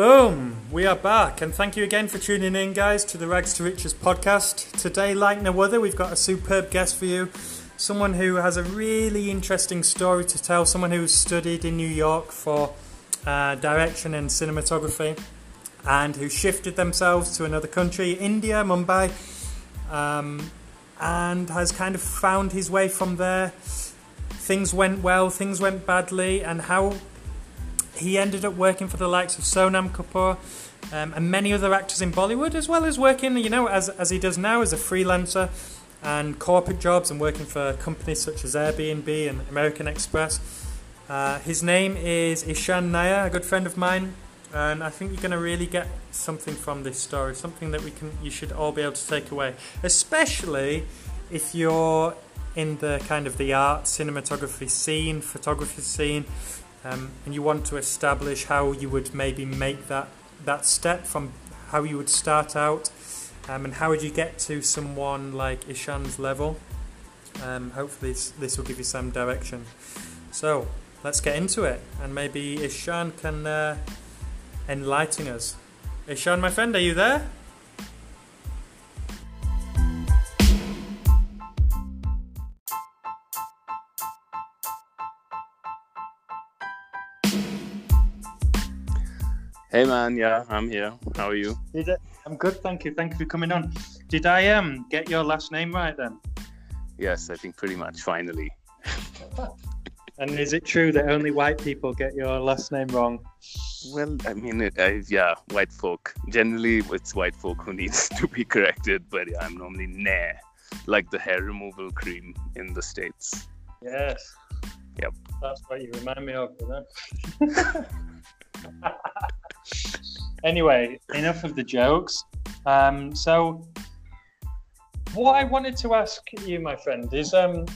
Boom! We are back, and thank you again for tuning in, guys, to the Rags to Riches podcast. Today, like no other, we've got a superb guest for you. Someone who has a really interesting story to tell, someone who's studied in New York for uh, direction and cinematography, and who shifted themselves to another country, India, Mumbai, um, and has kind of found his way from there. Things went well, things went badly, and how he ended up working for the likes of Sonam Kapoor um, and many other actors in Bollywood, as well as working, you know, as, as he does now as a freelancer and corporate jobs and working for companies such as Airbnb and American Express. Uh, his name is Ishan Nair, a good friend of mine, and I think you're going to really get something from this story, something that we can, you should all be able to take away, especially if you're in the kind of the art, cinematography scene, photography scene, um, and you want to establish how you would maybe make that that step from how you would start out, um, and how would you get to someone like Ishan's level. Um, hopefully, this, this will give you some direction. So let's get into it, and maybe Ishan can uh, enlighten us. Ishan, my friend, are you there? Hey man, yeah, I'm here. How are you? Did it? I'm good, thank you. Thank you for coming on. Did I um get your last name right then? Yes, I think pretty much. Finally. and is it true that only white people get your last name wrong? Well, I mean, it, I, yeah, white folk. Generally, it's white folk who needs to be corrected, but yeah, I'm normally Nair, like the hair removal cream in the states. Yes. Yep. That's what you remind me of, know? anyway, enough of the jokes. Um, so, what I wanted to ask you, my friend, is um,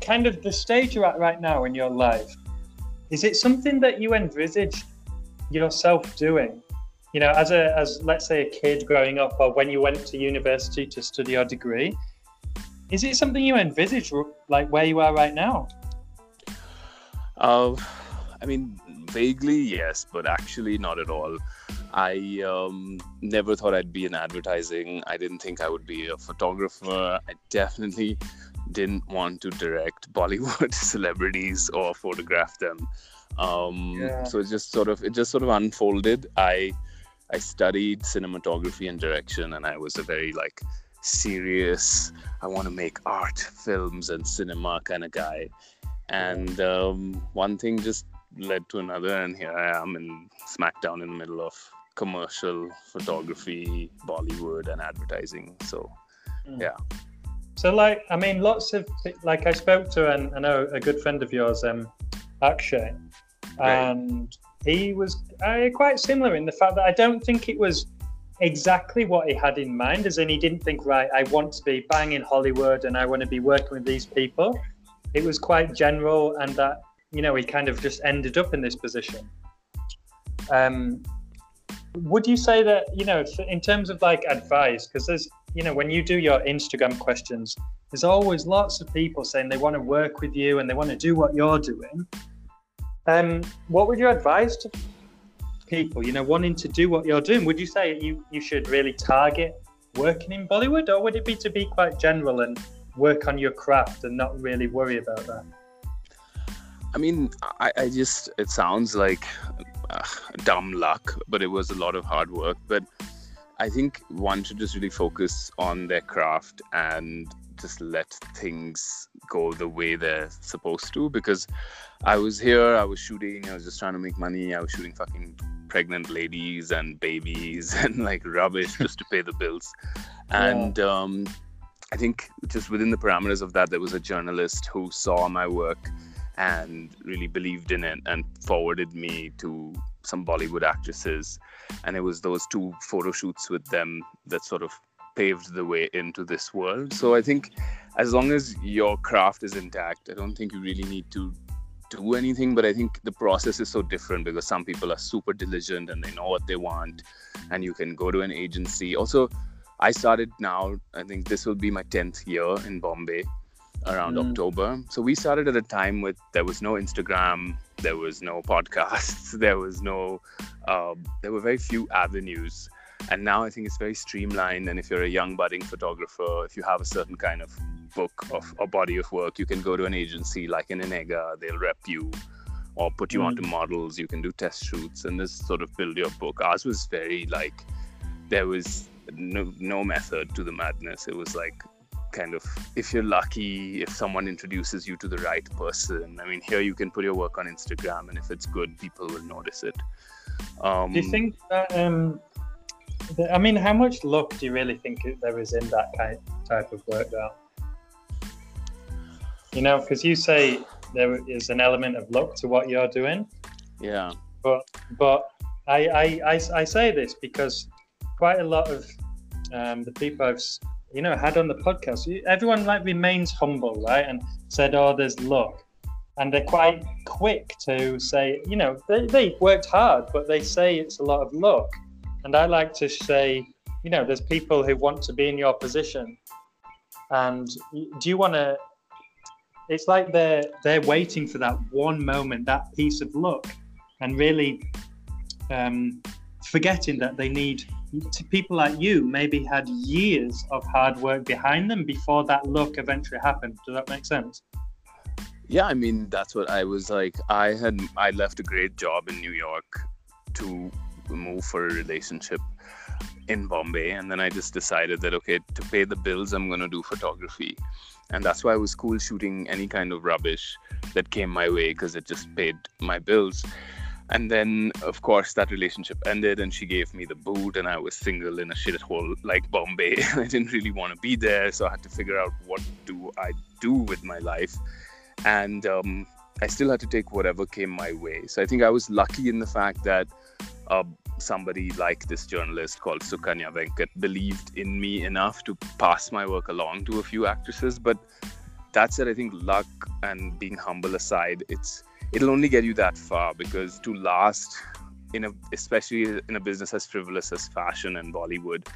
kind of the stage you're at right now in your life. Is it something that you envisage yourself doing? You know, as a as let's say a kid growing up, or when you went to university to study your degree, is it something you envisage like where you are right now? Uh, I mean, vaguely yes, but actually not at all. I um, never thought I'd be in advertising. I didn't think I would be a photographer. I definitely didn't want to direct Bollywood celebrities or photograph them. Um, yeah. So it just sort of it just sort of unfolded. I I studied cinematography and direction, and I was a very like serious. I want to make art, films, and cinema kind of guy. And um, one thing just led to another, and here I am in SmackDown in the middle of commercial photography, Bollywood, and advertising. So, mm. yeah. So, like, I mean, lots of like I spoke to, and I know a good friend of yours, um, Akshay, and he was uh, quite similar in the fact that I don't think it was exactly what he had in mind, as in he didn't think, right, I want to be bang in Hollywood and I want to be working with these people. It was quite general, and that you know, he kind of just ended up in this position. Um, would you say that, you know, in terms of like advice, because there's, you know, when you do your Instagram questions, there's always lots of people saying they want to work with you and they want to do what you're doing. Um, what would you advise to people, you know, wanting to do what you're doing? Would you say you, you should really target working in Bollywood, or would it be to be quite general and work on your craft and not really worry about that? I mean, I, I just, it sounds like uh, dumb luck, but it was a lot of hard work. But I think one should just really focus on their craft and just let things go the way they're supposed to. Because I was here, I was shooting, I was just trying to make money, I was shooting fucking pregnant ladies and babies and like rubbish just to pay the bills. And, yeah. um, I think just within the parameters of that, there was a journalist who saw my work and really believed in it and forwarded me to some Bollywood actresses. And it was those two photo shoots with them that sort of paved the way into this world. So I think as long as your craft is intact, I don't think you really need to do anything. But I think the process is so different because some people are super diligent and they know what they want, and you can go to an agency. Also, I started now, I think this will be my 10th year in Bombay around mm. October. So we started at a time with there was no Instagram, there was no podcasts, there was no, um, there were very few avenues. And now I think it's very streamlined. And if you're a young budding photographer, if you have a certain kind of book of a body of work, you can go to an agency like an Inega, they'll rep you or put you mm. onto models. You can do test shoots and just sort of build your book. Ours was very like, there was no, no method to the madness. It was like kind of if you're lucky if someone introduces you to the right person. I mean here you can put your work on instagram and if it's good people will notice it. Um, do you think that um i mean how much luck do you really think there is in that kind type of work though? You know because you say there is an element of luck to what you're doing. Yeah. But but I, I i i, say this because quite a lot of um, the people I've you know had on the podcast. Everyone like remains humble right and said oh there's luck. And they're quite quick to say you know they, they worked hard but they say it's a lot of luck. And i like to say you know there's people who want to be in your position. And do you want to it's like they're they're waiting for that one moment that piece of luck and really um, forgetting that they need to people like you maybe had years of hard work behind them before that luck eventually happened. Does that make sense? Yeah, I mean that's what I was like. I had I left a great job in New York to move for a relationship in Bombay, and then I just decided that okay, to pay the bills, I'm gonna do photography, and that's why I was cool shooting any kind of rubbish that came my way because it just paid my bills and then of course that relationship ended and she gave me the boot and i was single in a shithole like bombay. I didn't really want to be there so i had to figure out what do i do with my life. And um, i still had to take whatever came my way. So i think i was lucky in the fact that uh, somebody like this journalist called sukanya venkat believed in me enough to pass my work along to a few actresses. But that said i think luck and being humble aside it's it'll only get you that far because to last in a especially in a business as frivolous as fashion and Bollywood,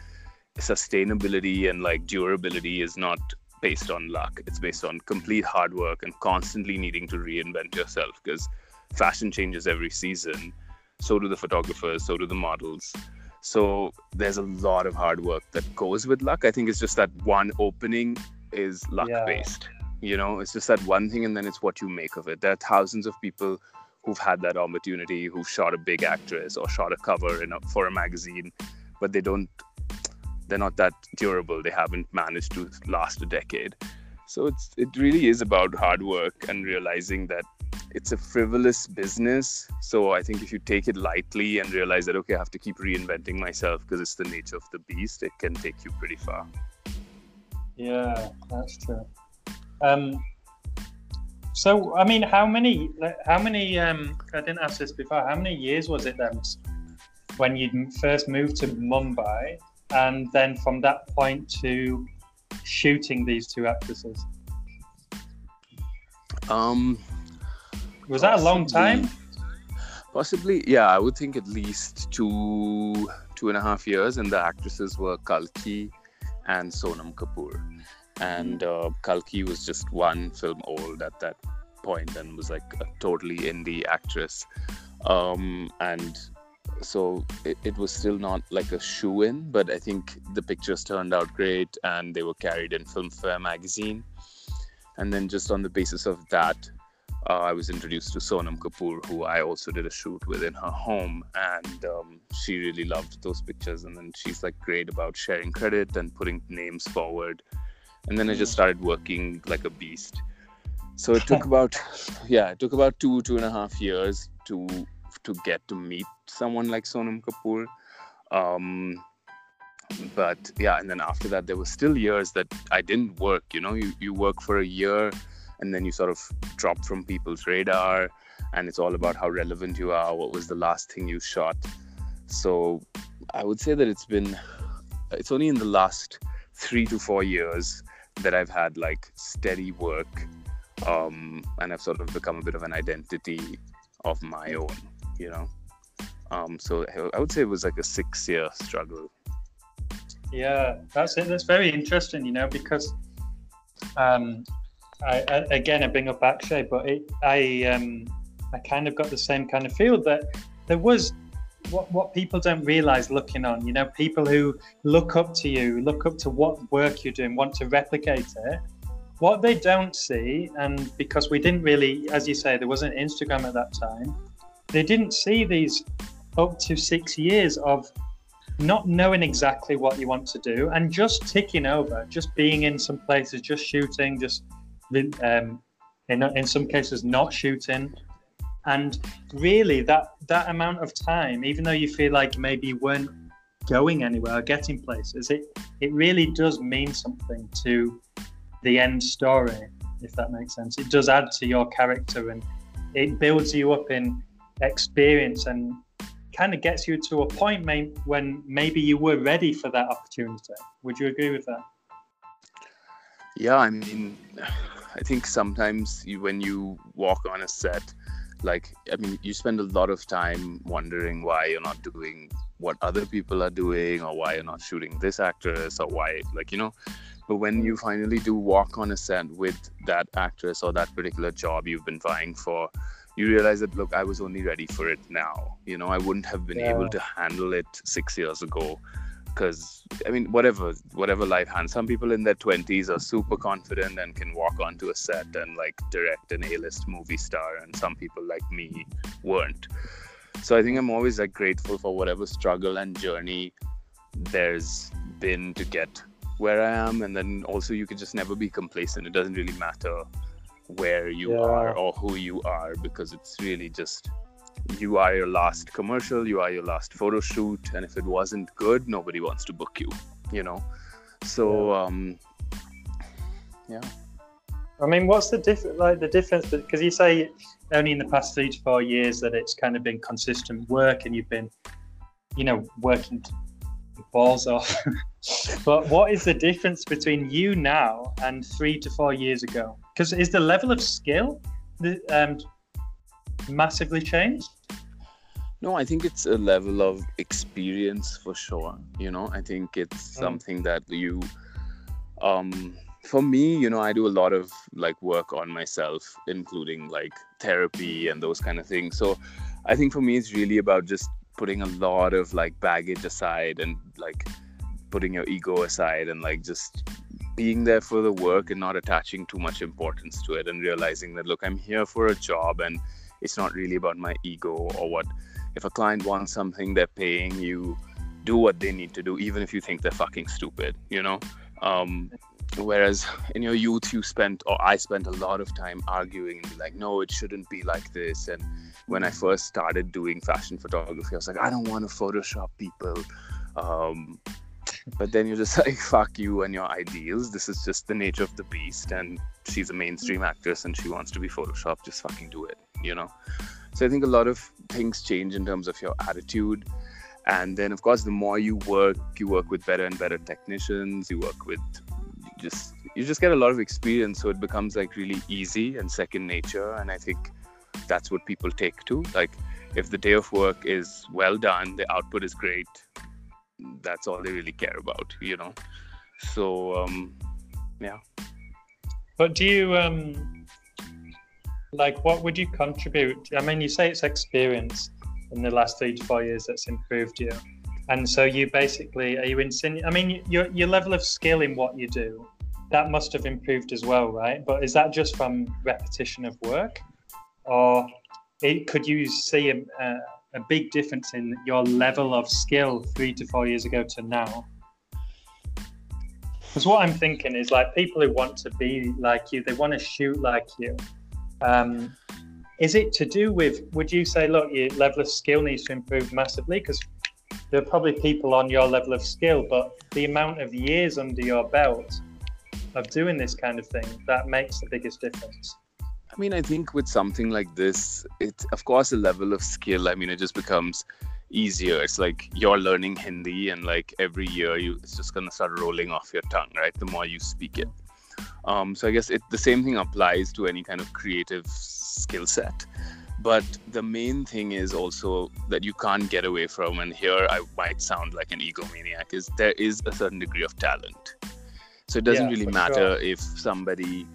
sustainability and like durability is not based on luck. It's based on complete hard work and constantly needing to reinvent yourself because fashion changes every season. So do the photographers, so do the models. So there's a lot of hard work that goes with luck. I think it's just that one opening is luck based. Yeah you know it's just that one thing and then it's what you make of it. There are thousands of people who've had that opportunity who've shot a big actress or shot a cover a, for a magazine but they don't they're not that durable. They haven't managed to last a decade. So it's it really is about hard work and realizing that it's a frivolous business. So i think if you take it lightly and realize that okay i have to keep reinventing myself because it's the nature of the beast it can take you pretty far. Yeah that's true um, so, I mean, how many, how many, um, I didn't ask this before, how many years was it then when you first moved to Mumbai and then from that point to shooting these two actresses? Um, was that a long time? Possibly, yeah. I would think at least two, two and a half years, and the actresses were Kalki and Sonam Kapoor and uh, Kalki was just one film old at that point and was like a totally indie actress. Um, and so it, it, was still not like a shoe in, but I think the pictures turned out great and they were carried in Filmfare magazine. And then just on the basis of that, uh, I was introduced to Sonam Kapoor, who I also did a shoot with in her home, and um, she really loved those pictures. And then she's like great about sharing credit and putting names forward and then I just started working like a beast. So it took about yeah, it took about two two and a half years to to get to meet someone like Sonam Kapoor. Um, but yeah, and then after that, there were still years that I didn't work. You know, you you work for a year, and then you sort of drop from people's radar, and it's all about how relevant you are. What was the last thing you shot? So I would say that it's been it's only in the last three to four years that I've had like steady work, um, and I've sort of become a bit of an identity of my own, you know. Um, so I would say it was like a six-year struggle. Yeah, that's it. That's very interesting, you know, because um, I, I, again I bring up Akshay, but it, I um, I kind of got the same kind of feel that there was what what people don't realize looking on. You know, people who look up to you, look up to what work you're doing, want to replicate it. What they don't see, and because we didn't really, as you say, there wasn't Instagram at that time, they didn't see these up to six years of not knowing exactly what you want to do and just ticking over, just being in some places, just shooting, just um, in, in some cases not shooting. And really, that that amount of time, even though you feel like maybe you weren't going anywhere or getting places, it it really does mean something to the end story, if that makes sense. It does add to your character and it builds you up in experience and kind of gets you to a point may, when maybe you were ready for that opportunity. Would you agree with that? Yeah, I mean, I think sometimes you, when you walk on a set, like, I mean, you spend a lot of time wondering why you're not doing what other people are doing or why you're not shooting this actress or why, like, you know. But when you finally do walk on a set with that actress or that particular job you've been vying for, you realize that look i was only ready for it now you know i wouldn't have been yeah. able to handle it six years ago because i mean whatever whatever life hands. Some people in their 20s are super confident and can walk onto a set and like direct an a-list movie star and some people like me weren't. So i think i'm always like grateful for whatever struggle and journey there's been to get where i am and then also you can just never be complacent. It doesn't really matter where you yeah. are or who you are because it's really just you are your last commercial, you are your last photo shoot, and if it wasn't good, nobody wants to book you, you know. So, yeah. um, yeah. I mean, what's the difference? Like the difference, because you say only in the past three to four years that it's kind of been consistent work, and you've been, you know, working balls off. but what is the difference between you now and three to four years ago? Because is the level of skill um, massively changed? No, I think it's a level of experience for sure. You know, I think it's mm. something that you, um, for me, you know, I do a lot of like work on myself, including like therapy and those kind of things. So I think for me, it's really about just putting a lot of like baggage aside and like putting your ego aside and like just being there for the work and not attaching too much importance to it and realizing that look i'm here for a job and it's not really about my ego or what if a client wants something they're paying you do what they need to do even if you think they're fucking stupid you know um, whereas in your youth you spent or i spent a lot of time arguing and be like no it shouldn't be like this and when I first started doing fashion photography, I was like, I don't want to Photoshop people. Um, but then you're just like, fuck you and your ideals. This is just the nature of the beast. And she's a mainstream actress and she wants to be Photoshopped. Just fucking do it, you know? So I think a lot of things change in terms of your attitude. And then, of course, the more you work, you work with better and better technicians. You work with just you just get a lot of experience, so it becomes like really easy and second nature. And I think that's what people take to. Like, if the day of work is well done, the output is great, that's all they really care about, you know? So, um, yeah. But do you, um, like, what would you contribute? I mean, you say it's experience in the last three to four years that's improved you. And so you basically, are you insinuating, I mean, your, your level of skill in what you do, that must have improved as well, right? But is that just from repetition of work? or it, could you see a, a, a big difference in your level of skill three to four years ago to now? Because what I'm thinking is like people who want to be like you, they want to shoot like you. Um, is it to do with? Would you say, look, your level of skill needs to improve massively? Because there are probably people on your level of skill, but the amount of years under your belt of doing this kind of thing that makes the biggest difference. I mean, I think with something like this, it's of course a level of skill. I mean, it just becomes easier. It's like you're learning Hindi, and like every year, you it's just gonna start rolling off your tongue, right? The more you speak it. Um, so I guess it, the same thing applies to any kind of creative skill set. But the main thing is also that you can't get away from, and here I might sound like an egomaniac, is there is a certain degree of talent. So it doesn't yeah, really matter sure. if somebody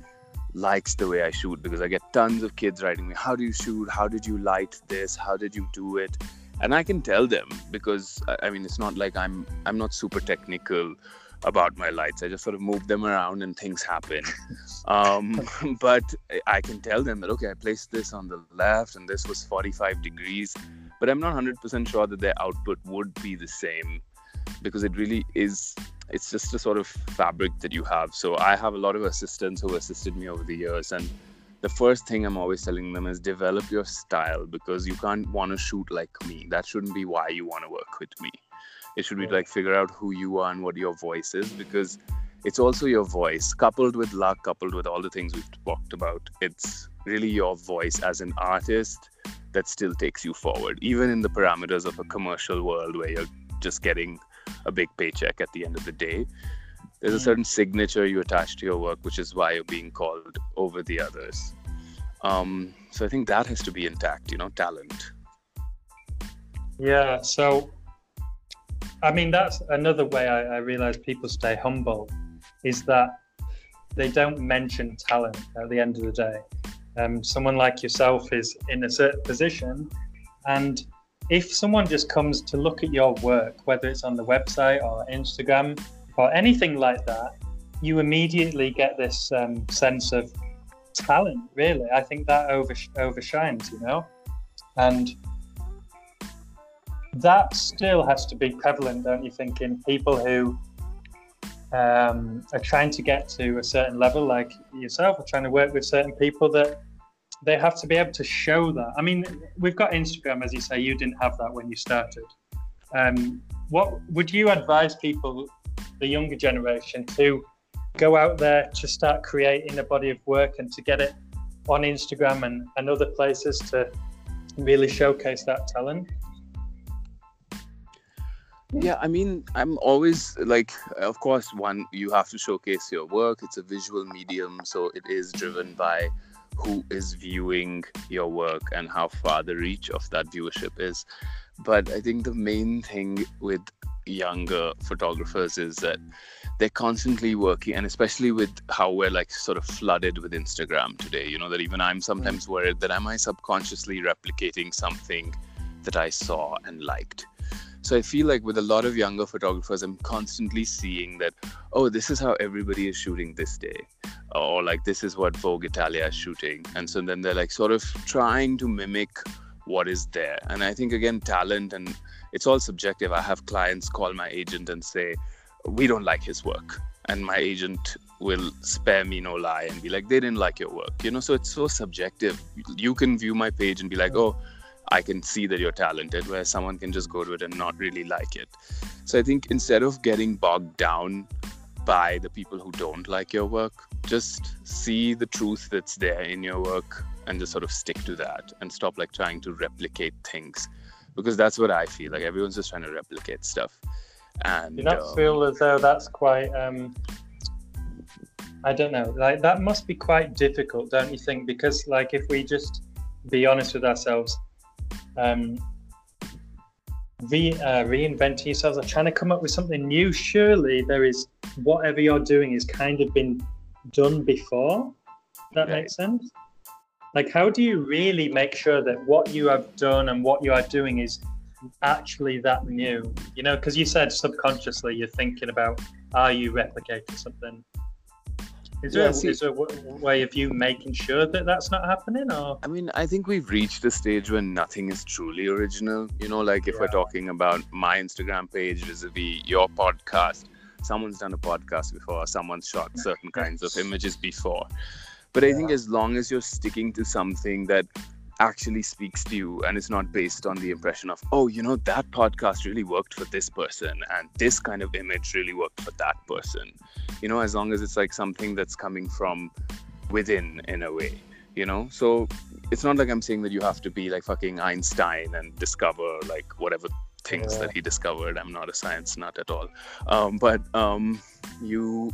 likes the way I shoot because I get tons of kids writing me, How do you shoot? How did you light this? How did you do it? And I can tell them because I mean, it's not like I'm I'm not super technical about my lights. I just sort of move them around and things happen. Um, but I can tell them that, okay, I placed this on the left and this was 45 degrees, but I'm not 100% sure that their output would be the same because it really is it's just a sort of fabric that you have so i have a lot of assistants who assisted me over the years and the first thing i'm always telling them is develop your style because you can't want to shoot like me that shouldn't be why you want to work with me it should be like figure out who you are and what your voice is because it's also your voice coupled with luck coupled with all the things we've talked about it's really your voice as an artist that still takes you forward even in the parameters of a commercial world where you're just getting a big paycheck at the end of the day. There's a certain signature you attach to your work, which is why you're being called over the others. Um, so I think that has to be intact, you know, talent. Yeah. So, I mean, that's another way I, I realize people stay humble is that they don't mention talent at the end of the day. Um, someone like yourself is in a certain position and if someone just comes to look at your work, whether it's on the website or Instagram or anything like that, you immediately get this um, sense of talent. Really, I think that overs- overshines, you know, and that still has to be prevalent, don't you think, in people who um, are trying to get to a certain level, like yourself, are trying to work with certain people that they have to be able to show that. I mean, we've got Instagram, as you say. You didn't have that when you started. Um, what would you advise people, the younger generation, to go out there to start creating a body of work and to get it on Instagram and, and other places to really showcase that talent? Yeah, I mean, I'm always like, of course, one, you have to showcase your work. It's a visual medium, so it is driven by who is viewing your work and how far the reach of that viewership is. But I think the main thing with younger photographers is that they're constantly working and especially with how we're like sort of flooded with instagram today you know that even i'm sometimes worried that am i subconsciously replicating something that i saw and liked so I feel like with a lot of younger photographers, I'm constantly seeing that, oh, this is how everybody is shooting this day. Or like, this is what Vogue Italia is shooting. And so then they're like sort of trying to mimic what is there. And I think, again, talent and it's all subjective. I have clients call my agent and say, we don't like his work. And my agent will spare me no lie and be like, they didn't like your work. You know, so it's so subjective. You can view my page and be like, oh, I can see that you're talented, where someone can just go to it and not really like it. So I think instead of getting bogged down by the people who don't like your work, just see the truth that's there in your work and just sort of stick to that and stop like trying to replicate things because that's what I feel like everyone's just trying to replicate stuff. And you not um, feel as though that's quite um I don't know, like that must be quite difficult, don't you think? Because like if we just be honest with ourselves, um, re, uh, reinventing yourselves or trying to come up with something new. Surely there is whatever you're doing is kind of been done before. That makes sense. Like, how do you really make sure that what you have done and what you are doing is actually that new? You know, because you said subconsciously you're thinking about are you replicating something is there, yeah, a, see, is there a way of you making sure that that's not happening? Or I mean, I think we've reached a stage where nothing is truly original. You know, like if yeah. we're talking about my Instagram page vis-a-vis your podcast, someone's done a podcast before, someone's shot certain kinds of images before. But I think as long as you're sticking to something that actually speaks to you and it's not based on the impression of oh you know that podcast really worked for this person and this kind of image really worked for that person. You know as long as it's like something that's coming from within in a way you know? So it's not like i'm saying that you have to be like fucking einstein and discover like whatever things yeah. that he discovered. I'm not a science nut at all. Um, but um, you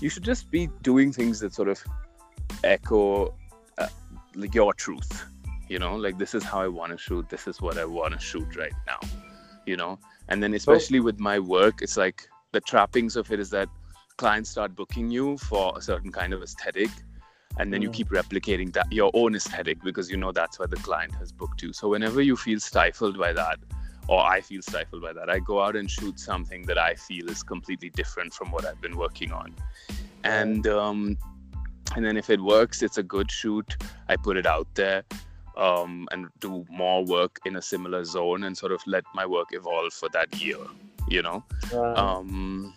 you should just be doing things that sort of echo uh, like your truth you know like this is how i want to shoot this is what i want to shoot right now you know? And then especially with my work it's like the trappings of it is that clients start booking you for a certain kind of aesthetic and then you keep replicating that your own aesthetic because you know that's where the client has booked you. So whenever you feel stifled by that or i feel stifled by that i go out and shoot something that i feel is completely different from what i've been working on. And um and then if it works it's a good shoot i put it out there um, and do more work in a similar zone and sort of let my work evolve for that year you know? Um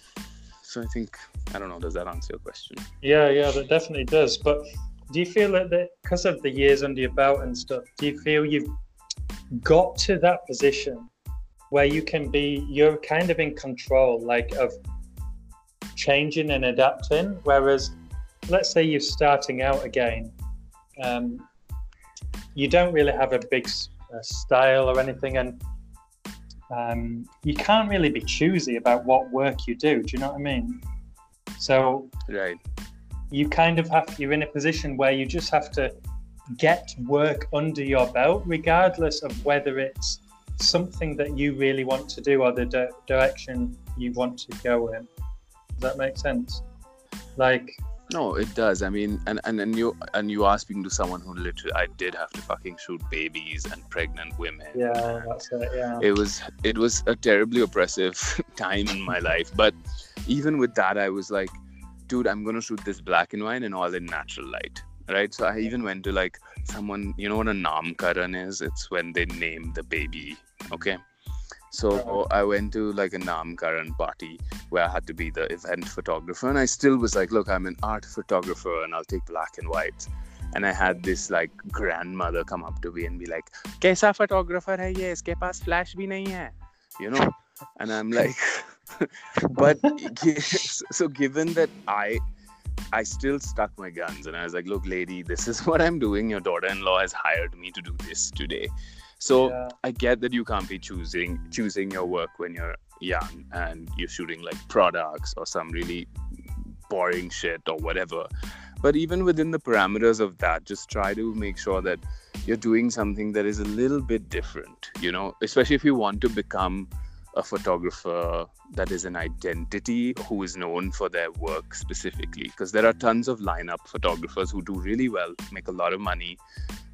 so i think i don't know does that answer your question? Yeah yeah that definitely does. But do you feel that because of the years under your belt and stuff do you feel you've got to that position where you can be you're kind of in control like of changing and adapting? Whereas let's say you're starting out again um, you don't really have a big uh, style or anything and um, you can't really be choosy about what work you do. Do you know what I mean? So, right, you kind of have you're in a position where you just have to get work under your belt, regardless of whether it's something that you really want to do or the di- direction you want to go in. Does that make sense? Like, no, it does. I mean, and, and and you and you are speaking to someone who literally I did have to fucking shoot babies and pregnant women. Yeah, that's it. Yeah. It was it was a terribly oppressive time in my life, but even with that, I was like, dude, I'm gonna shoot this black and white and all in natural light, right? So I even went to like someone, you know what a namkaran is? It's when they name the baby. Okay. So I went to like a Namkaran party where I had to be the event photographer, and I still was like, "Look, I'm an art photographer, and I'll take black and white." And I had this like grandmother come up to me and be like, "Kaisa photographer hai ye? Iske paas flash bhi nahi hai," you know. And I'm like, but so given that I I still stuck my guns and I was like, look, lady, this is what I'm doing. Your daughter in law has hired me to do this today. So yeah. I get that you can't be choosing choosing your work when you're young and you're shooting like products or some really boring shit or whatever. But even within the parameters of that, just try to make sure that you're doing something that is a little bit different, you know, especially if you want to become a photographer that is an identity who is known for their work specifically because there are tons of lineup photographers who do really well make a lot of money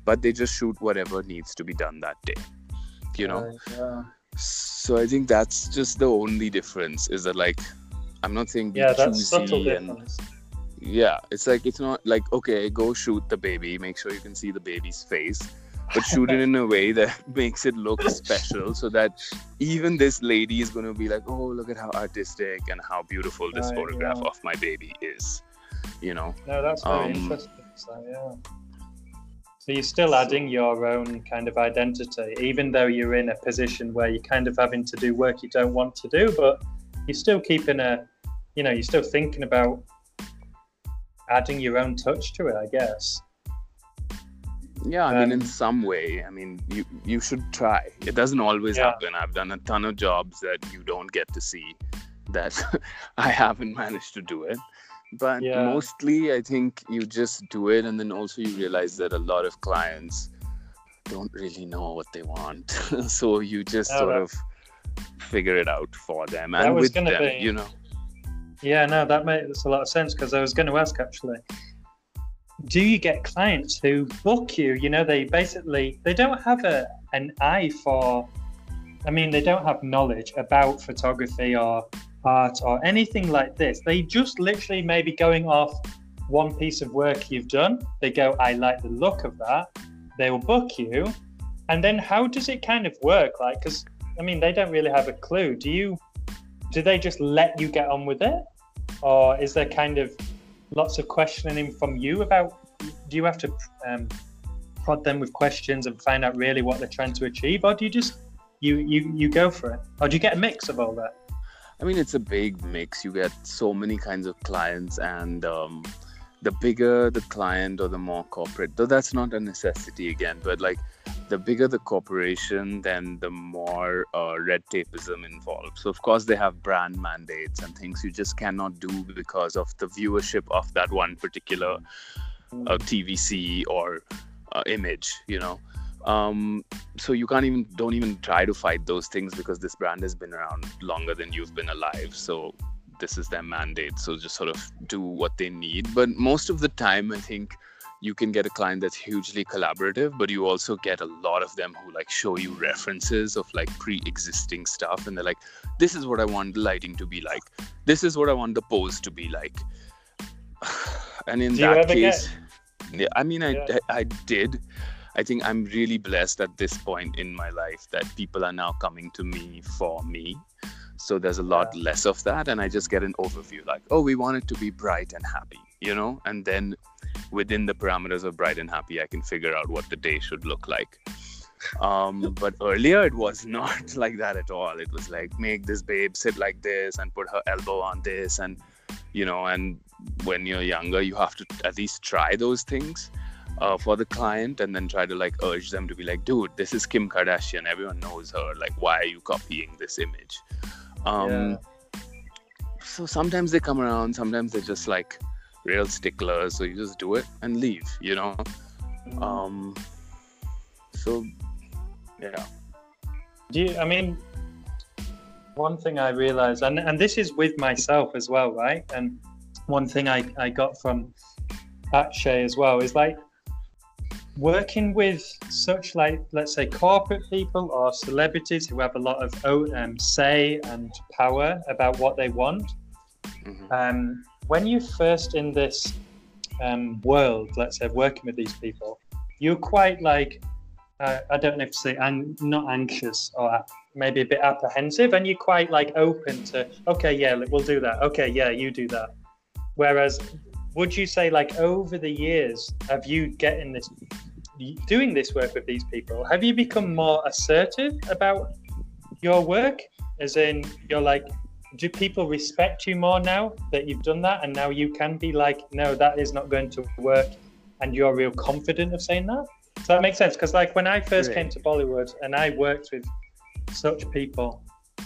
but they just shoot whatever needs to be done that day you know yeah. so i think that's just the only difference is that like i'm not saying yeah that's subtle and, difference. yeah it's like it's not like okay go shoot the baby make sure you can see the baby's face but shoot it in a way that makes it look special so that even this lady is going to be like oh look at how artistic and how beautiful this photograph yeah. of my baby is you know no that's very um, interesting so yeah so you're still adding your own kind of identity, even though you're in a position where you're kind of having to do work you don't want to do, but you're still keeping a, you know, you're still thinking about adding your own touch to it, I guess. Yeah, I um, mean, in um, some way. I mean, you you should try. It doesn't always yeah. happen. I've done a ton of jobs that you don't get to see that I haven't managed to do it but yeah. mostly i think you just do it and then also you realize that a lot of clients don't really know what they want. So you just sort of figure it out for them and with them be, you know? Yeah no that makes a lot of sense because i was going to ask actually. Do you get clients who book you? You know they basically they don't have a an eye for i mean they don't have knowledge about photography or or anything like this. They just literally maybe going off one piece of work you've done. They go, I like the look of that. They will book you. And then how does it kind of work? Like, because I mean, they don't really have a clue. Do you, do they just let you get on with it? Or is there kind of lots of questioning from you about, do you have to um, prod them with questions and find out really what they're trying to achieve? Or do you just, you, you, you go for it? Or do you get a mix of all that? I mean, it's a big mix. You get so many kinds of clients, and um, the bigger the client or the more corporate, though that's not a necessity again, but like the bigger the corporation, then the more uh, red tapeism involved. So, of course, they have brand mandates and things you just cannot do because of the viewership of that one particular uh, TVC or uh, image, you know um, so you can't even don't even try to fight those things because this brand has been around longer than you've been alive. So this is their mandate. So just sort of do what they need. But most of the time i think you can get a client that's hugely collaborative but you also get a lot of them who like show you references of like pre-existing stuff. And they're like this is what i want the lighting to be like. This is what i want the pose to be like. And in Do that case get... yeah, i mean I, yeah. I, I did i think i'm really blessed at this point in my life that people are now coming to me for me. So there's a lot less of that and i just get an overview like oh we want it to be bright and happy you know? And then within the parameters of bright and happy i can figure out what the day should look like. Um, but earlier it was not like that at all. It was like make this babe sit like this and put her elbow on this and you know and when you're younger you have to at least try those things uh, for the client and then try to like urge them to be like dude this is kim kardashian. Everyone knows her. Like why are you copying this image? Um, yeah. so sometimes they come around. Sometimes they're just like real sticklers. So you just do it and leave you know? Mm-hmm. um so yeah. Do you i mean one thing i realized and and this is with myself as well right? And one thing i i got from akshay as well is like working with such like let's say corporate people or celebrities who have a lot of um, say and power about what they want mm-hmm. um, when you're first in this um, world, let's say working with these people, you're quite like uh, I don't know if to say ang- not anxious or maybe a bit apprehensive, and you're quite like open to okay, yeah, we'll do that. Okay, yeah, you do that. Whereas, would you say like over the years of you getting this, doing this work with these people, have you become more assertive about your work? As in, you're like, do people respect you more now that you've done that? And now you can be like no that is not going to work and you're real confident of saying that? So that makes sense? Because like when i first came to bollywood and i worked with such people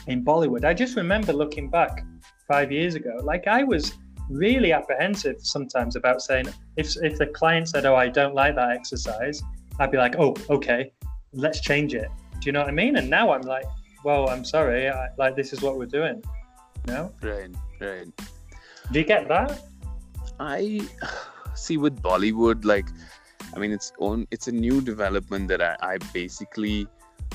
in bollywood i just remember looking back five years ago like i was really apprehensive sometimes about saying if if the client said oh i don't like that exercise i'd be like oh okay let's change it do you know what i mean and now i'm like well i'm sorry I, like this is what we're doing no? Right, right. Do you get that? I see with Bollywood, like, I mean, it's on. It's a new development that I, I basically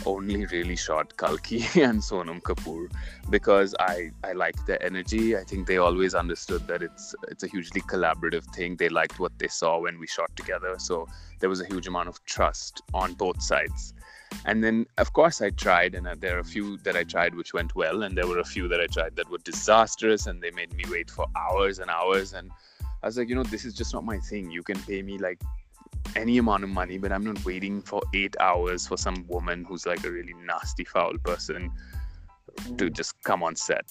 only really shot Kalki and Sonam Kapoor because I I like their energy. I think they always understood that it's it's a hugely collaborative thing. They liked what they saw when we shot together, so there was a huge amount of trust on both sides and then of course i tried and uh, there are a few that i tried which went well and there were a few that i tried that were disastrous and they made me wait for hours and hours and i was like you know this is just not my thing you can pay me like any amount of money but i'm not waiting for eight hours for some woman who's like a really nasty foul person to just come on set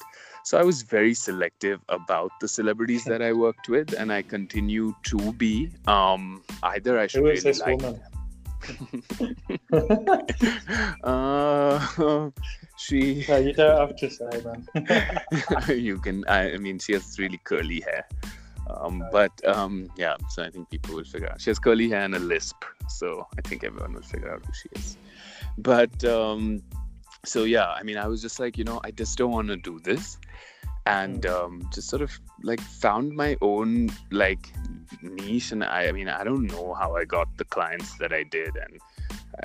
so i was very selective about the celebrities that i worked with and i continue to be um either i should really like woman? uh, she. No, you don't have to say, man. you can. I, I, mean, she has really curly hair. Um, but um, yeah, so I think people will figure out. She has curly hair and a lisp, so I think everyone will figure out who she is. But um, so yeah, I mean, I was just like, you know, I just don't want to do this and mm. um, just sort of like found my own like niche and I, I mean i don't know how i got the clients that i did and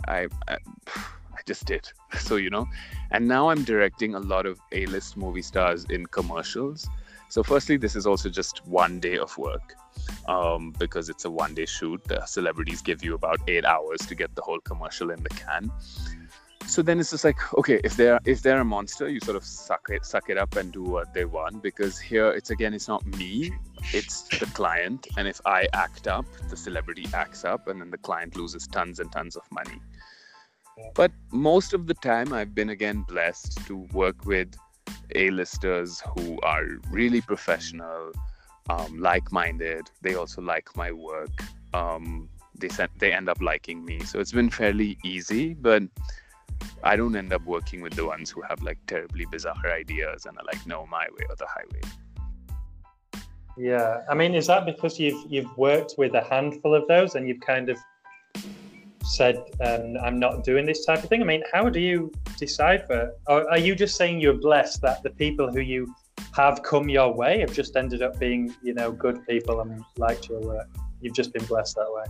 I, I i just did so you know and now i'm directing a lot of a-list movie stars in commercials so firstly this is also just one day of work um, because it's a one day shoot. The celebrities give you about eight hours to get the whole commercial in the can. So then it's just like okay if they're if they're a monster you sort of suck it suck it up and do what they want because here it's again it's not me it's the client. And if i act up the celebrity acts up and then the client loses tons and tons of money. But most of the time i've been again blessed to work with a-listers who are really professional um, like-minded. They also like my work. Um, they, they end up liking me. So it's been fairly easy but I don't end up working with the ones who have like terribly bizarre ideas and are like, no, my way or the highway. Yeah, I mean, is that because you've you've worked with a handful of those and you've kind of said, um, "I'm not doing this type of thing"? I mean, how do you decipher? Or are you just saying you're blessed that the people who you have come your way have just ended up being, you know, good people and liked your work? you've just been blessed that way?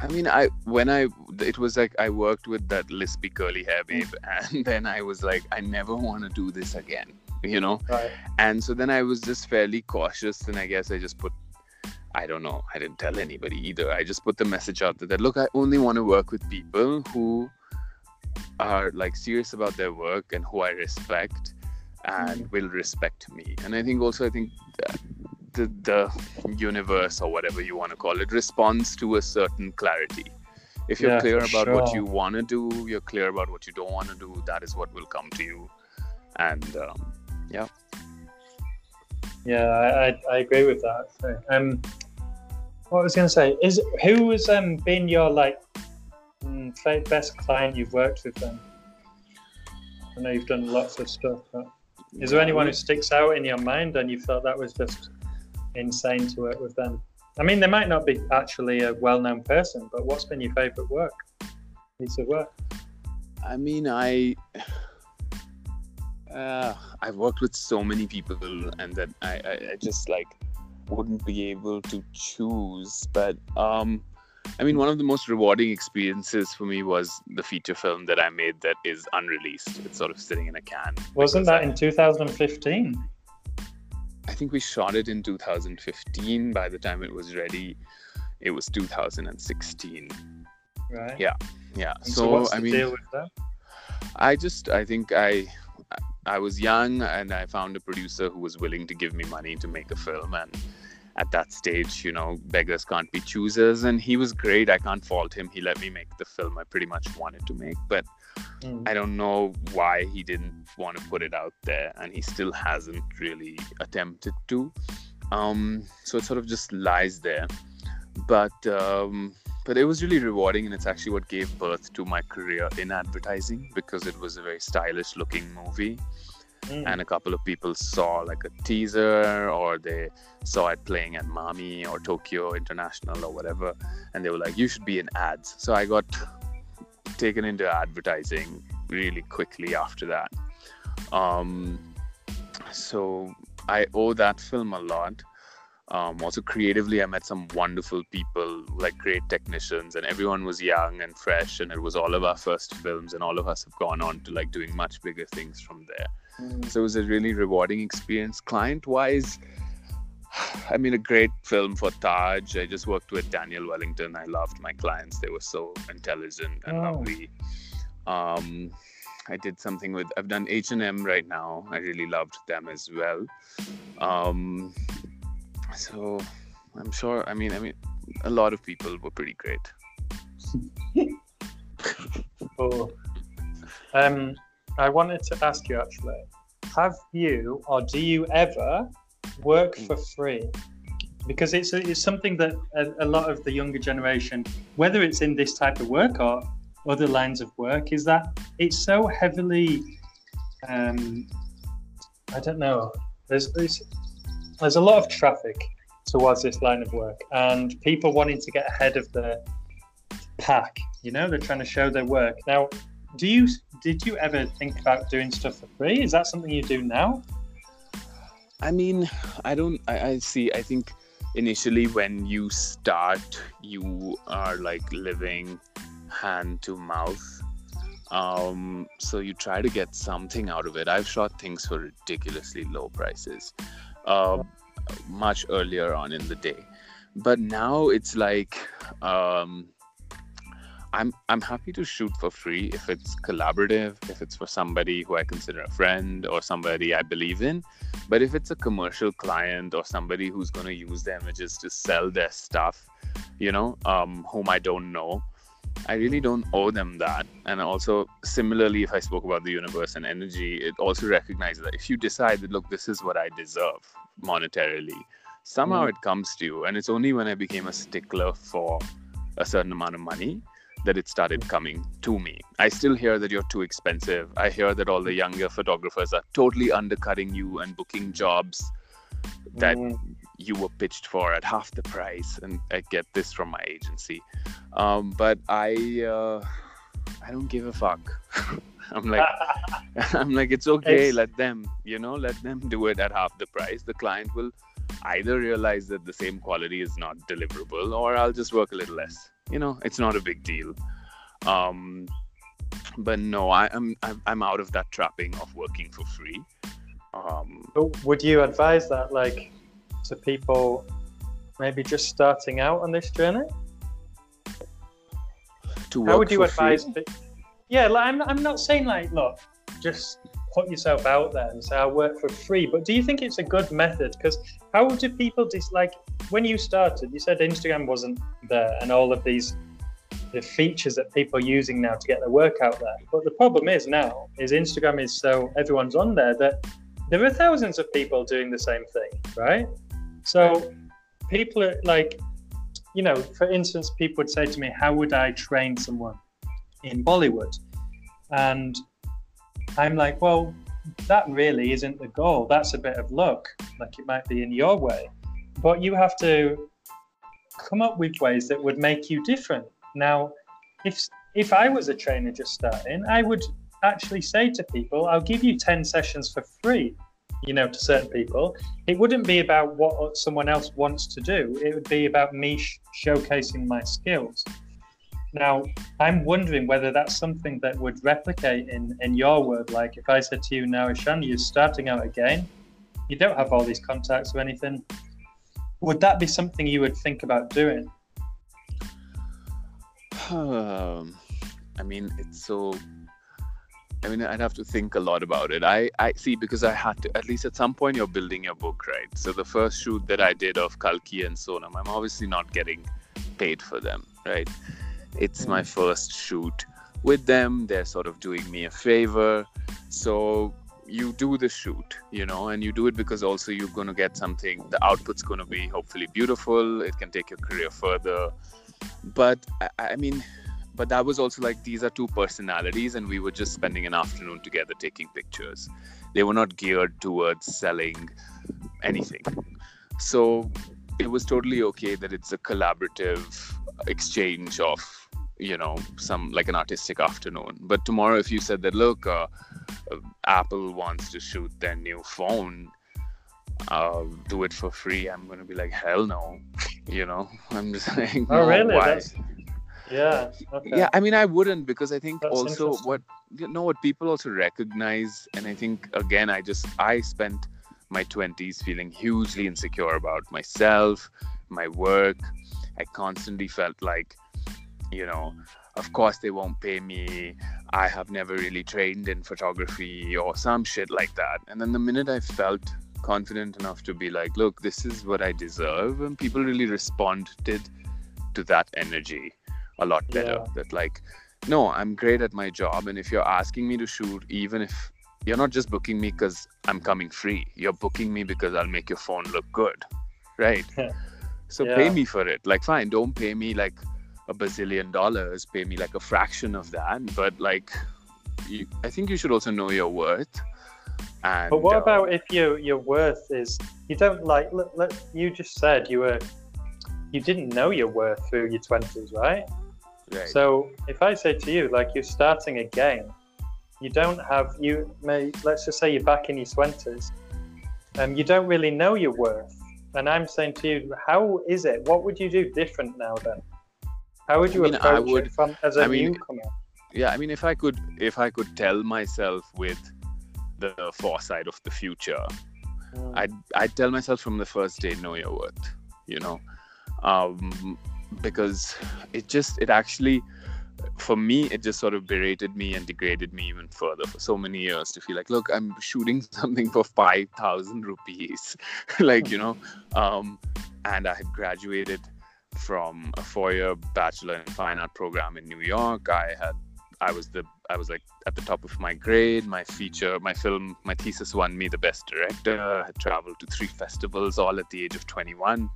I mean, I when I it was like I worked with that lispy curly hair babe, and then I was like, I never want to do this again, you know. Right. And so then I was just fairly cautious, and I guess I just put, I don't know, I didn't tell anybody either. I just put the message out there that look, I only want to work with people who are like serious about their work and who I respect and Mhm. will respect me. And I think also I think the the universe or whatever you want to call it responds to a certain clarity. If you're Yeah, clear about what you want to do, you're clear about what you don't want to do. That is what will come to you. And um, Yeah, I, I, I agree with that. So, um, what I was going to say is, who has um, been your like mm, best client you've worked with? Then I know you've done lots of stuff. But is there anyone who sticks out in your mind and you thought that was just insane to work with them? I mean, they might not be actually a well-known person, but what's been your favorite work? Piece of work. I mean, I uh, I've worked with so many people, and that I, I, I just like wouldn't be able to choose. But um, I mean, one of the most rewarding experiences for me was the feature film that I made that is unreleased. It's sort of sitting in a can. Wasn't that in 2015? I think we shot it in 2015. By the time it was ready, it was 2016. Right. Yeah. Yeah. And so, so I mean, deal with that? I just I think I I was young and I found a producer who was willing to give me money to make a film and at that stage, you know, beggars can't be choosers and he was great. I can't fault him. He let me make the film I pretty much wanted to make, but Mm. I don't know why he didn't want to put it out there and he still hasn't really attempted to. Um so it sort of just lies there. But um but it was really rewarding and it's actually what gave birth to my career in advertising because it was a very stylish looking movie. Mm. and a couple of people saw like a teaser or they saw it playing at Mami or Tokyo International or whatever and they were like you should be in ads. So I got taken into advertising really quickly after that. Um so I owe that film a lot um, also creatively i met some wonderful people like great technicians and everyone was young and fresh and it was all of our first films and all of us have gone on to like doing much bigger things from there. Mm. so it was a really rewarding experience. Client wise i mean a great film for taj. I just worked with daniel wellington. I loved my clients. They were so intelligent and Oh. lovely. Um i did something with i've done h&m right now. I really loved them as well. Um so i'm sure i mean i mean a lot of people were pretty great Cool. Um, I wanted to ask you actually, have you or do you ever work for free? Because it's it's something that a, a lot of the younger generation, whether it's in this type of work or other lines of work, is that it's so heavily, um, I don't know. There's there's there's a lot of traffic towards this line of work, and people wanting to get ahead of the pack. You know, they're trying to show their work. Now, do you did you ever think about doing stuff for free? Is that something you do now? I mean, I don't. I, I see. I think initially when you start, you are like living hand to mouth. Um, so you try to get something out of it. I've shot things for ridiculously low prices, uh, much earlier on in the day, but now it's like. Um, I'm I'm happy to shoot for free if it's collaborative, if it's for somebody who I consider a friend or somebody I believe in. But if it's a commercial client or somebody who's going to use the images to sell their stuff, you know, um, whom I don't know, I really don't owe them that. And also, similarly, if I spoke about the universe and energy, it also recognizes that if you decide that, look, this is what I deserve monetarily, somehow Mm. it comes to you. And it's only when I became a stickler for a certain amount of money that it started coming to me. I still hear that you're too expensive. I hear that all the younger photographers are totally undercutting you and booking jobs that Mm, you were pitched for at half the price. And I get this from my agency. Um, but I, uh, I don't give a fuck. I'm like, I'm like, it's okay. It's- Let them, you know, let them do it at half the price. The client will either realize that the same quality is not deliverable or I'll just work a little less. You know, it's not a big deal. Um, but no, I, am I'm, I'm out of that trapping of working for free. Um, but would you advise that, like, to people maybe just starting out on this journey? To How would you free? advise? Yeah, like, I'm, I'm not saying like, look, just put yourself out there and say I work for free. But do you think it's a good method? Because how do people dis- like when you started? You said Instagram wasn't there, and all of these the features that people are using now to get their work out there. But the problem is now is Instagram is so everyone's on there that there are thousands of people doing the same thing, right? So people are like, you know, for instance, people would say to me, "How would I train someone in Bollywood?" And I'm like, well, that really isn't the goal. That's a bit of luck. Like it might be in your way, but you have to come up with ways that would make you different. Now, if if I was a trainer just starting, I would actually say to people, I'll give you 10 sessions for free, you know, to certain people. It wouldn't be about what someone else wants to do. It would be about me sh- showcasing my skills. Now, I'm wondering whether that's something that would replicate in, in your world. Like if I said to you now, Ishan, you're starting out again, you don't have all these contacts or anything. Would that be something you would think about doing? Um, I mean, it's so. I mean, I'd have to think a lot about it. I, I see because I had to. At least at some point, you're building your book, right? So the first shoot that I did of Kalki and Sonam, I'm obviously not getting paid for them, right? It's my hmm. first shoot with them. They're sort of doing me a favor. So you do the shoot, you know, and you do it because also you're going to get something, the output's going to be hopefully beautiful. It can take your career further. But I, I mean, but that was also like these are two personalities, and we were just spending an afternoon together taking pictures. They were not geared towards selling anything. So it was totally okay that it's a collaborative exchange of you know some like an artistic afternoon but tomorrow if you said that look uh, apple wants to shoot their new phone uh, do it for free i'm gonna be like hell no you know i'm just like oh no, really why? That's... yeah okay. yeah i mean i wouldn't because i think That's also what you know what people also recognize and i think again i just i spent my 20s feeling hugely insecure about myself my work. I constantly felt like you know of course they won't pay me. I have never really trained in photography or some shit like that. And then the minute i felt confident enough to be like look this is what i deserve and people really responded to that energy a lot better Yeah. that like no i'm great at my job and if you're asking me to shoot even if you're not just booking me because i'm coming free you're booking me because i'll make your phone look good right so Yeah. pay me for it like fine don't pay me like a bazillion dollars pay me like a fraction of that but like you, i think you should also know your worth and But what uh, about if your your worth is you don't like? Look, look, you just said you were you didn't know your worth through your twenties, right? Right. So if I say to you like you're starting again, you don't have you may let's just say you're back in your twenties, um, you don't really know your worth. And I'm saying to you, how is it? What would you do different now then? How would you I mean, I approach would- it from as a I mean, newcomer? yeah i mean if i could if i could tell myself with the foresight of the future Mm. I'd, I'd tell myself from the first day know your worth you know um, because it just it actually for me it just sort of berated me and degraded me even further for so many years to feel like look i'm shooting something for 5000 rupees. Like you know um, and i had graduated from a four-year bachelor in fine art program in new york. I had i was the i was like at the top of my grade. My feature my film my thesis won me the best director. I had traveled to three festivals all at the age of 21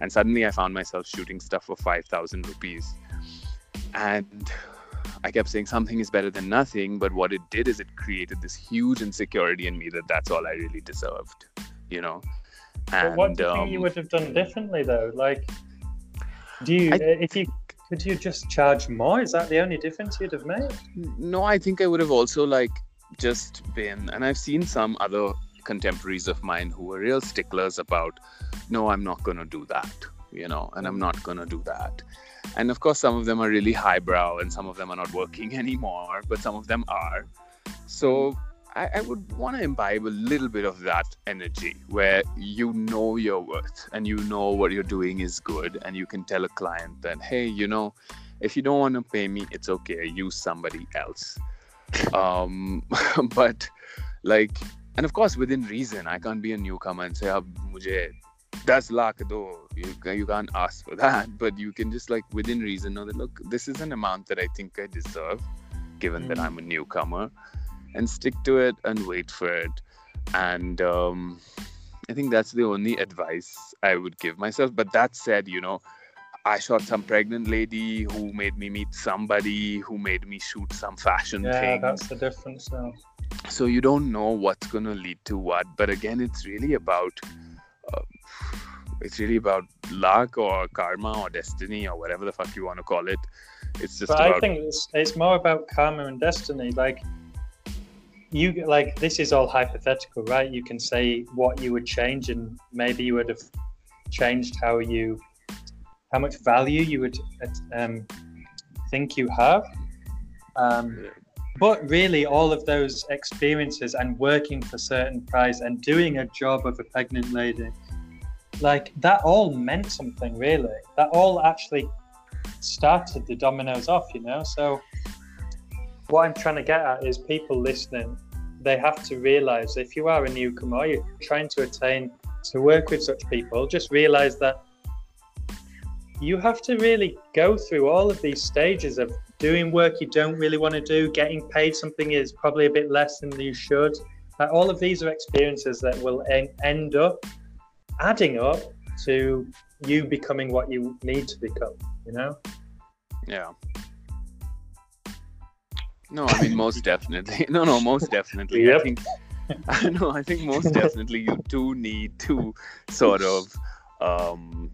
and suddenly i found myself shooting stuff for 5000 rupees and i kept saying something is better than nothing but what it did is it created this huge insecurity in me that that's all i really deserved you know But what do you think you um, would have done differently though? Like, do you I- if you could you just charge more? Is that the only difference you'd have made? no i think i would have also like just been and i've seen some other contemporaries of mine who were real sticklers about, no, I'm not going to do that, you know, and I'm not going to do that. And of course, some of them are really highbrow and some of them are not working anymore, but some of them are. So I, I would want to imbibe a little bit of that energy where you know your worth and you know what you're doing is good, and you can tell a client that, hey, you know, if you don't want to pay me, it's okay, use somebody else. Um, but like, and of course, within reason, I can't be a newcomer and say, oh, mujhe 10 lakh do. You, you can't ask for that, but you can just like within reason know that look, this is an amount that I think I deserve, given mm. that I'm a newcomer and stick to it and wait for it. And um, I think that's the only advice I would give myself. But that said, you know, I shot some pregnant lady who made me meet somebody who made me shoot some fashion yeah, thing. that's the difference now. So you don't know what's going to lead to what. But again, it's really about. Uh, it's really about luck or karma or destiny or whatever the fuck you want to call it. It's just. But about... I think it's, it's more about karma and destiny. Like you like this is all hypothetical, right? You can say what you would change, and maybe you would have changed how you, how much value you would um, think you have. Um, but really, all of those experiences and working for certain price and doing a job of a pregnant lady, like that all meant something. Really, that all actually started the dominoes off. You know, so what I'm trying to get at is people listening, they have to realize if you are a newcomer, you're trying to attain to work with such people, just realize that you have to really go through all of these stages of doing work you don't really want to do, getting paid something is probably a bit less than you should. all of these are experiences that will end up adding up to you becoming what you need to become, you know? Yeah. No, I mean most definitely. No, no, most definitely. Yep. I think I know. I think most definitely you do need to sort of. Um,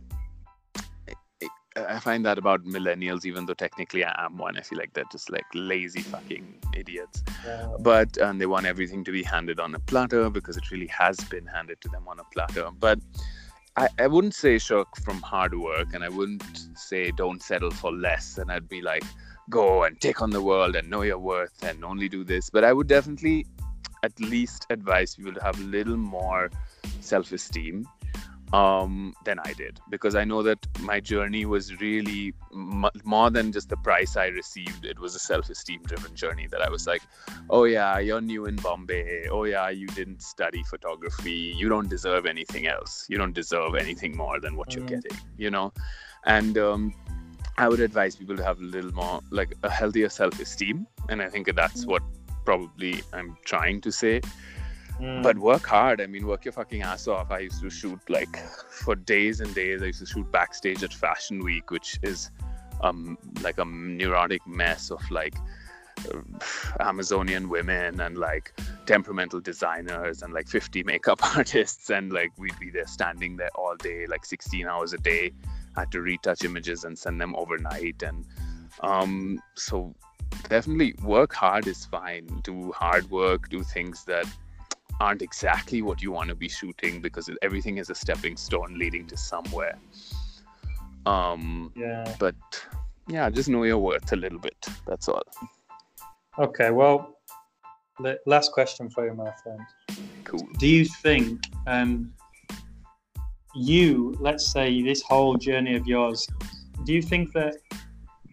I find that about millennials, even though technically I am one. I feel like they're just like lazy fucking idiots. Yeah. But um, they want everything to be handed on a platter because it really has been handed to them on a platter. But I, I wouldn't say shirk from hard work, and I wouldn't say don't settle for less. And I'd be like, go and take on the world and know your worth and only do this. But I would definitely at least advise people to have a little more self esteem um, than I did because I know that my journey was really m- more than just the price I received. It was a self esteem driven journey that I was like, oh, yeah, you're new in Bombay. Oh, yeah, you didn't study photography. You don't deserve anything else. You don't deserve anything more than what mm-hmm. you're getting, you know? And um, I would advise people to have a little more like a healthier self-esteem, and I think that's what probably I'm trying to say. Mm. But work hard. I mean, work your fucking ass off. I used to shoot like for days and days. I used to shoot backstage at Fashion Week, which is um like a neurotic mess of like uh, Amazonian women and like temperamental designers and like 50 makeup artists and like we'd be there standing there all day like 16 hours a day had to retouch images and send them overnight and um, so definitely work hard is fine do hard work do things that aren't exactly what you want to be shooting because everything is a stepping stone leading to somewhere. Um yeah. but yeah just know your worth a little bit that's all. Okay well last question for you my friend. Cool. Do you think um you, let's say, this whole journey of yours, do you think that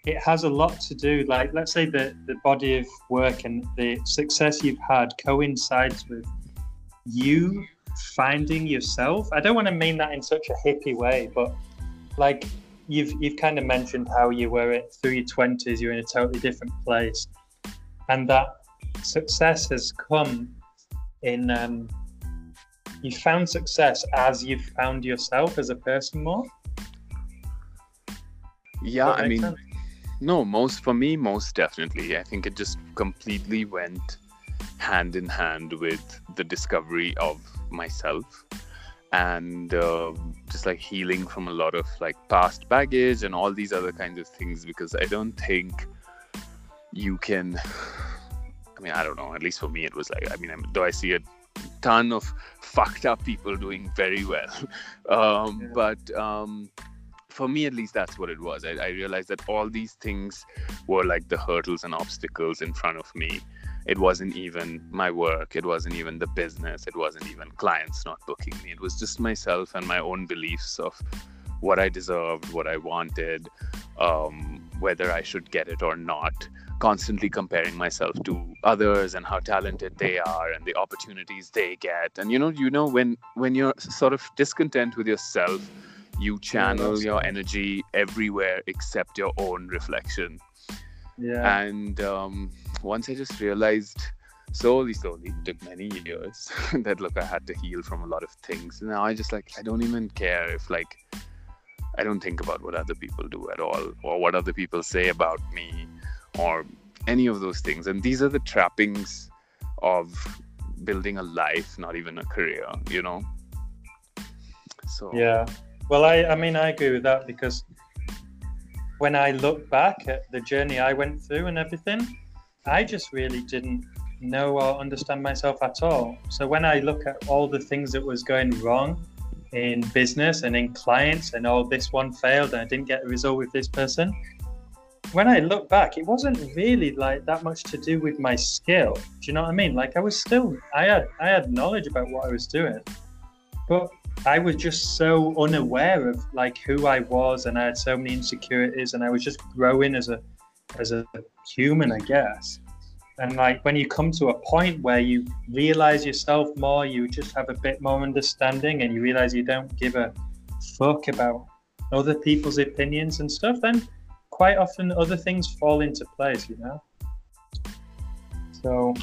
it has a lot to do, like, let's say the, the body of work and the success you've had coincides with you finding yourself? I don't want to mean that in such a hippie way, but like, you've you've kind of mentioned how you were at through your 20s you're in a totally different place and that success has come in um, you found success as you've found yourself as a person more yeah i mean sense? no most for me most definitely i think it just completely went hand in hand with the discovery of myself and uh, just like healing from a lot of like past baggage and all these other kinds of things because i don't think you can i mean i don't know at least for me it was like i mean though i see a ton of fucked up people doing very well. Um, yeah. But um, for me, at least, that's what it was. I, I realized that all these things were like the hurdles and obstacles in front of me. It wasn't even my work. It wasn't even the business. It wasn't even clients not booking me. It was just myself and my own beliefs of what I deserved, what I wanted, um, whether I should get it or not constantly comparing myself to others and how talented they are and the opportunities they get and you know you know when when you're sort of discontent with yourself you channel yeah, your energy everywhere except your own reflection yeah and um, once i just realized slowly slowly it took many years that look i had to heal from a lot of things now i just like i don't even care if like i don't think about what other people do at all or what other people say about me or any of those things. And these are the trappings of building a life, not even a career, you know? So, yeah. Well, I, I mean, I agree with that because when I look back at the journey I went through and everything, I just really didn't know or understand myself at all. So when I look at all the things that was going wrong in business and in clients and all this one failed and I didn't get a result with this person, when I look back, it wasn't really like that much to do with my skill. Do you know what I mean? Like I was still, I had, I had knowledge about what I was doing, but I was just so unaware of like who I was, and I had so many insecurities, and I was just growing as a, as a human, I guess. And like when you come to a point where you realize yourself more, you just have a bit more understanding, and you realize you don't give a fuck about other people's opinions and stuff, then quite often other things fall into place, you know. So.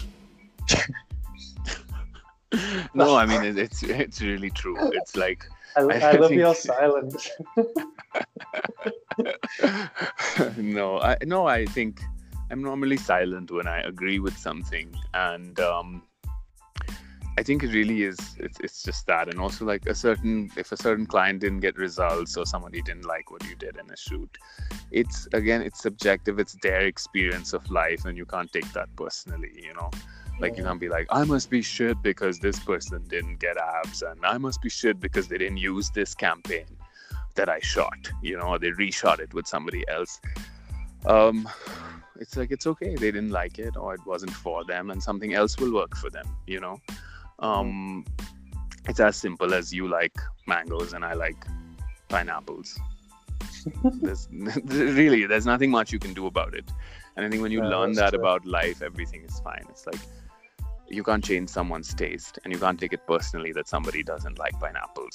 no, I mean it's it's really true. It's like I, I, I love think... your silence. no, I no, I think I'm normally silent when I agree with something, and um, I think it really is. It's, it's just that, and also like a certain if a certain client didn't get results or somebody didn't like what you did in a shoot, it's again it's subjective. It's their experience of life, and you can't take that personally. You know, like you can't be like I must be shit because this person didn't get abs, and I must be shit because they didn't use this campaign that I shot. You know, or they reshot it with somebody else. Um, it's like it's okay they didn't like it or it wasn't for them and something else will work for them you know um, it's as simple as you like mangoes and I like pineapples. there's really there's nothing much you can do about it. And I think when you yeah, learn that true. about life, everything is fine. It's like you can't change someone's taste, and you can't take it personally that somebody doesn't like pineapples.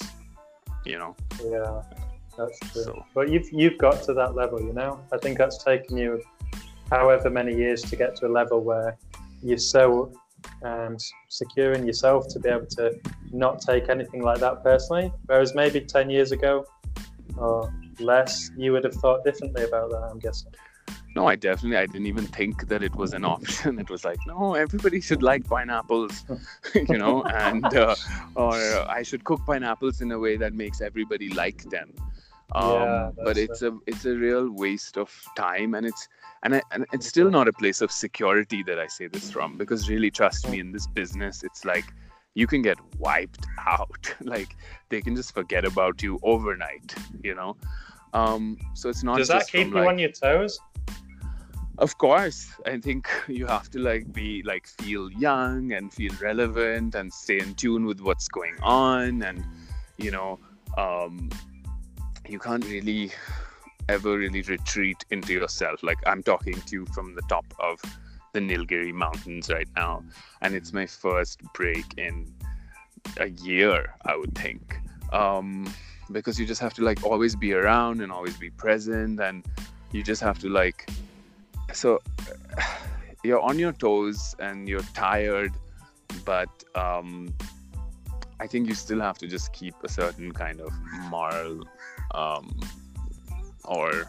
You know. Yeah, that's true. So, but you've you've got to that level, you know. I think that's taken you however many years to get to a level where you're so um, and securing yourself to be able to not take anything like that personally. Whereas maybe 10 years ago or less, you would have thought differently about that, I'm guessing. No, I definitely, I didn't even think that it was an option. It was like, no, everybody should like pineapples, you know, and, uh, or I should cook pineapples in a way that makes everybody like them. Um, yeah, but it's a, it's a real waste of time and it's, and, I, and it's still not a place of security that I say this from because really trust me in this business it's like you can get wiped out like they can just forget about you overnight you know um so it's not does that keep you like, on your toes of course i think you have to like be like feel young and feel relevant and stay in tune with what's going on and you know um you can't really ever really retreat into yourself. Like I'm talking to you from the top of the Nilgiri Mountains right now, and it's my first break in a year, I would think. Um, because you just have to like always be around and always be present, and you just have to like. So you're on your toes and you're tired, but um, I think you still have to just keep a certain kind of moral um, or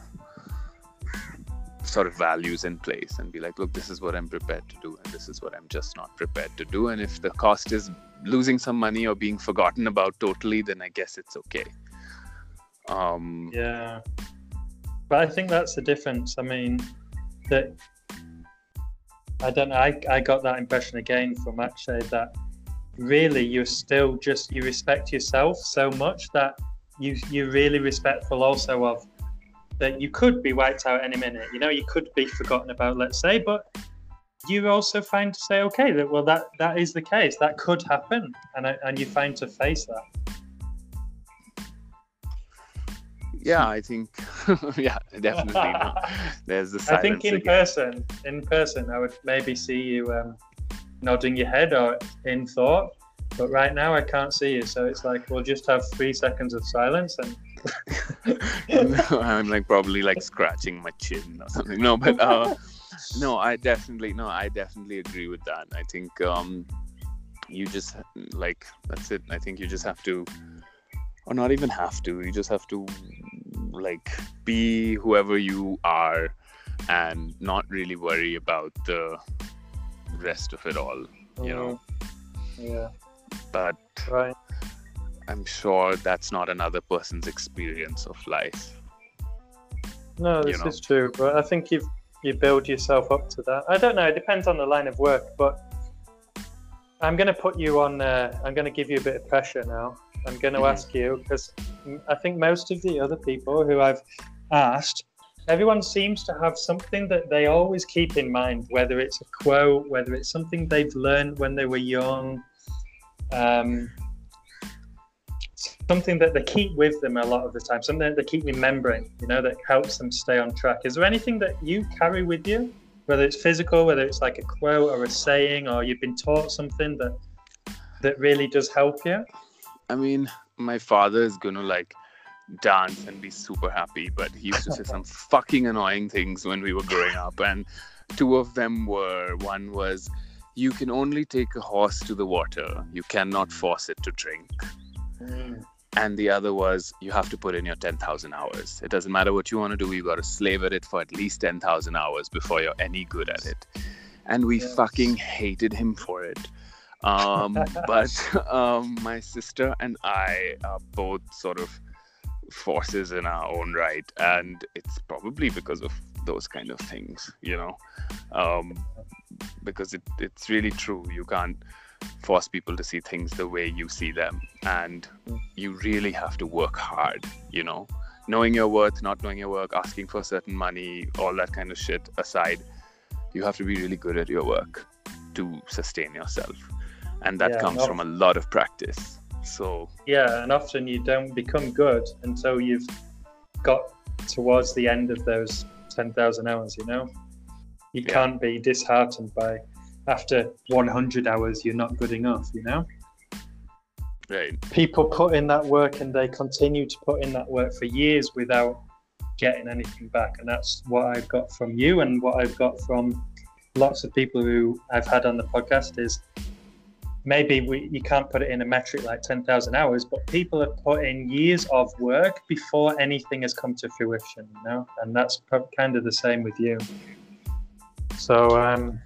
sort of values in place and be like, look, this is what I'm prepared to do, and this is what I'm just not prepared to do. And if the cost is losing some money or being forgotten about totally, then I guess it's okay. Um, yeah, but I think that's the difference. I mean, that I don't know. I, I got that impression again from actually that really you're still just you respect yourself so much that you you're really respectful also of that you could be wiped out any minute. You know, you could be forgotten about, let's say, but you also find to say, okay, that well that that is the case. That could happen, and and you find to face that. Yeah, I think. yeah, definitely. No. There's the. I think in again. person, in person, I would maybe see you um, nodding your head or in thought. But right now, I can't see you, so it's like we'll just have three seconds of silence and. I'm like probably like scratching my chin or something. No, but uh, no, I definitely no, I definitely agree with that. I think um, you just like that's it. I think you just have to, or not even have to. You just have to like be whoever you are, and not really worry about the rest of it all. You know. Yeah. But right. I'm sure that's not another person's experience of life. No, this you know? is true, but I think you've you build yourself up to that. I don't know. It depends on the line of work, but I'm going to put you on. Uh, I'm going to give you a bit of pressure now. I'm going to mm-hmm. ask you because I think most of the other people who I've asked, everyone seems to have something that they always keep in mind, whether it's a quote, whether it's something they've learned when they were young. Um, something that they keep with them a lot of the time, something that they keep remembering, you know, that helps them stay on track. Is there anything that you carry with you, whether it's physical, whether it's like a quote or a saying, or you've been taught something that that really does help you? I mean, my father is gonna like dance and be super happy, but he used to say some fucking annoying things when we were growing up, and two of them were one was you can only take a horse to the water, you cannot force it to drink. Mm and the other was you have to put in your 10,000 hours. It doesn't matter what you want to do, you've got to slave at it for at least 10,000 hours before you're any good at it. And we yes. fucking hated him for it. Um, but um, my sister and I are both sort of forces in our own right, and it's probably because of those kind of things, you know, um, because it, it's really true. You can't force people to see things the way you see them and you really have to work hard you know knowing your worth not knowing your work asking for certain money all that kind of shit aside you have to be really good at your work to sustain yourself and that yeah, comes from a lot of practice. So yeah and often you don't become good until you've got towards the end of those 10,000 hours you know? You yeah. can't be disheartened by after 100 hours you're not good enough you know? Right. People put in that work and they continue to put in that work for years without getting anything back and that's what i've got from you and what i've got from lots of people who i've had on the podcast is maybe we, you can't put it in a metric like 10,000 hours, but people have put in years of work before anything has come to fruition, you know, and that's kind of the same with you. So, um,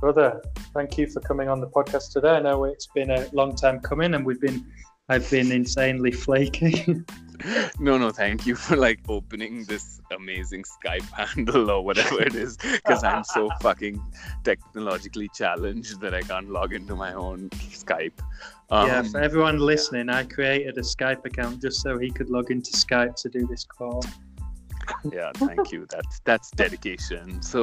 brother, thank you for coming on the podcast today. I know it's been a long time coming, and we've been I've been insanely flaky. no, no, thank you for like opening this amazing Skype handle or whatever it is, because I'm so fucking technologically challenged that I can't log into my own Skype. Um, yeah, for everyone listening, I created a Skype account just so he could log into Skype to do this call. yeah, thank you. That's that's dedication. So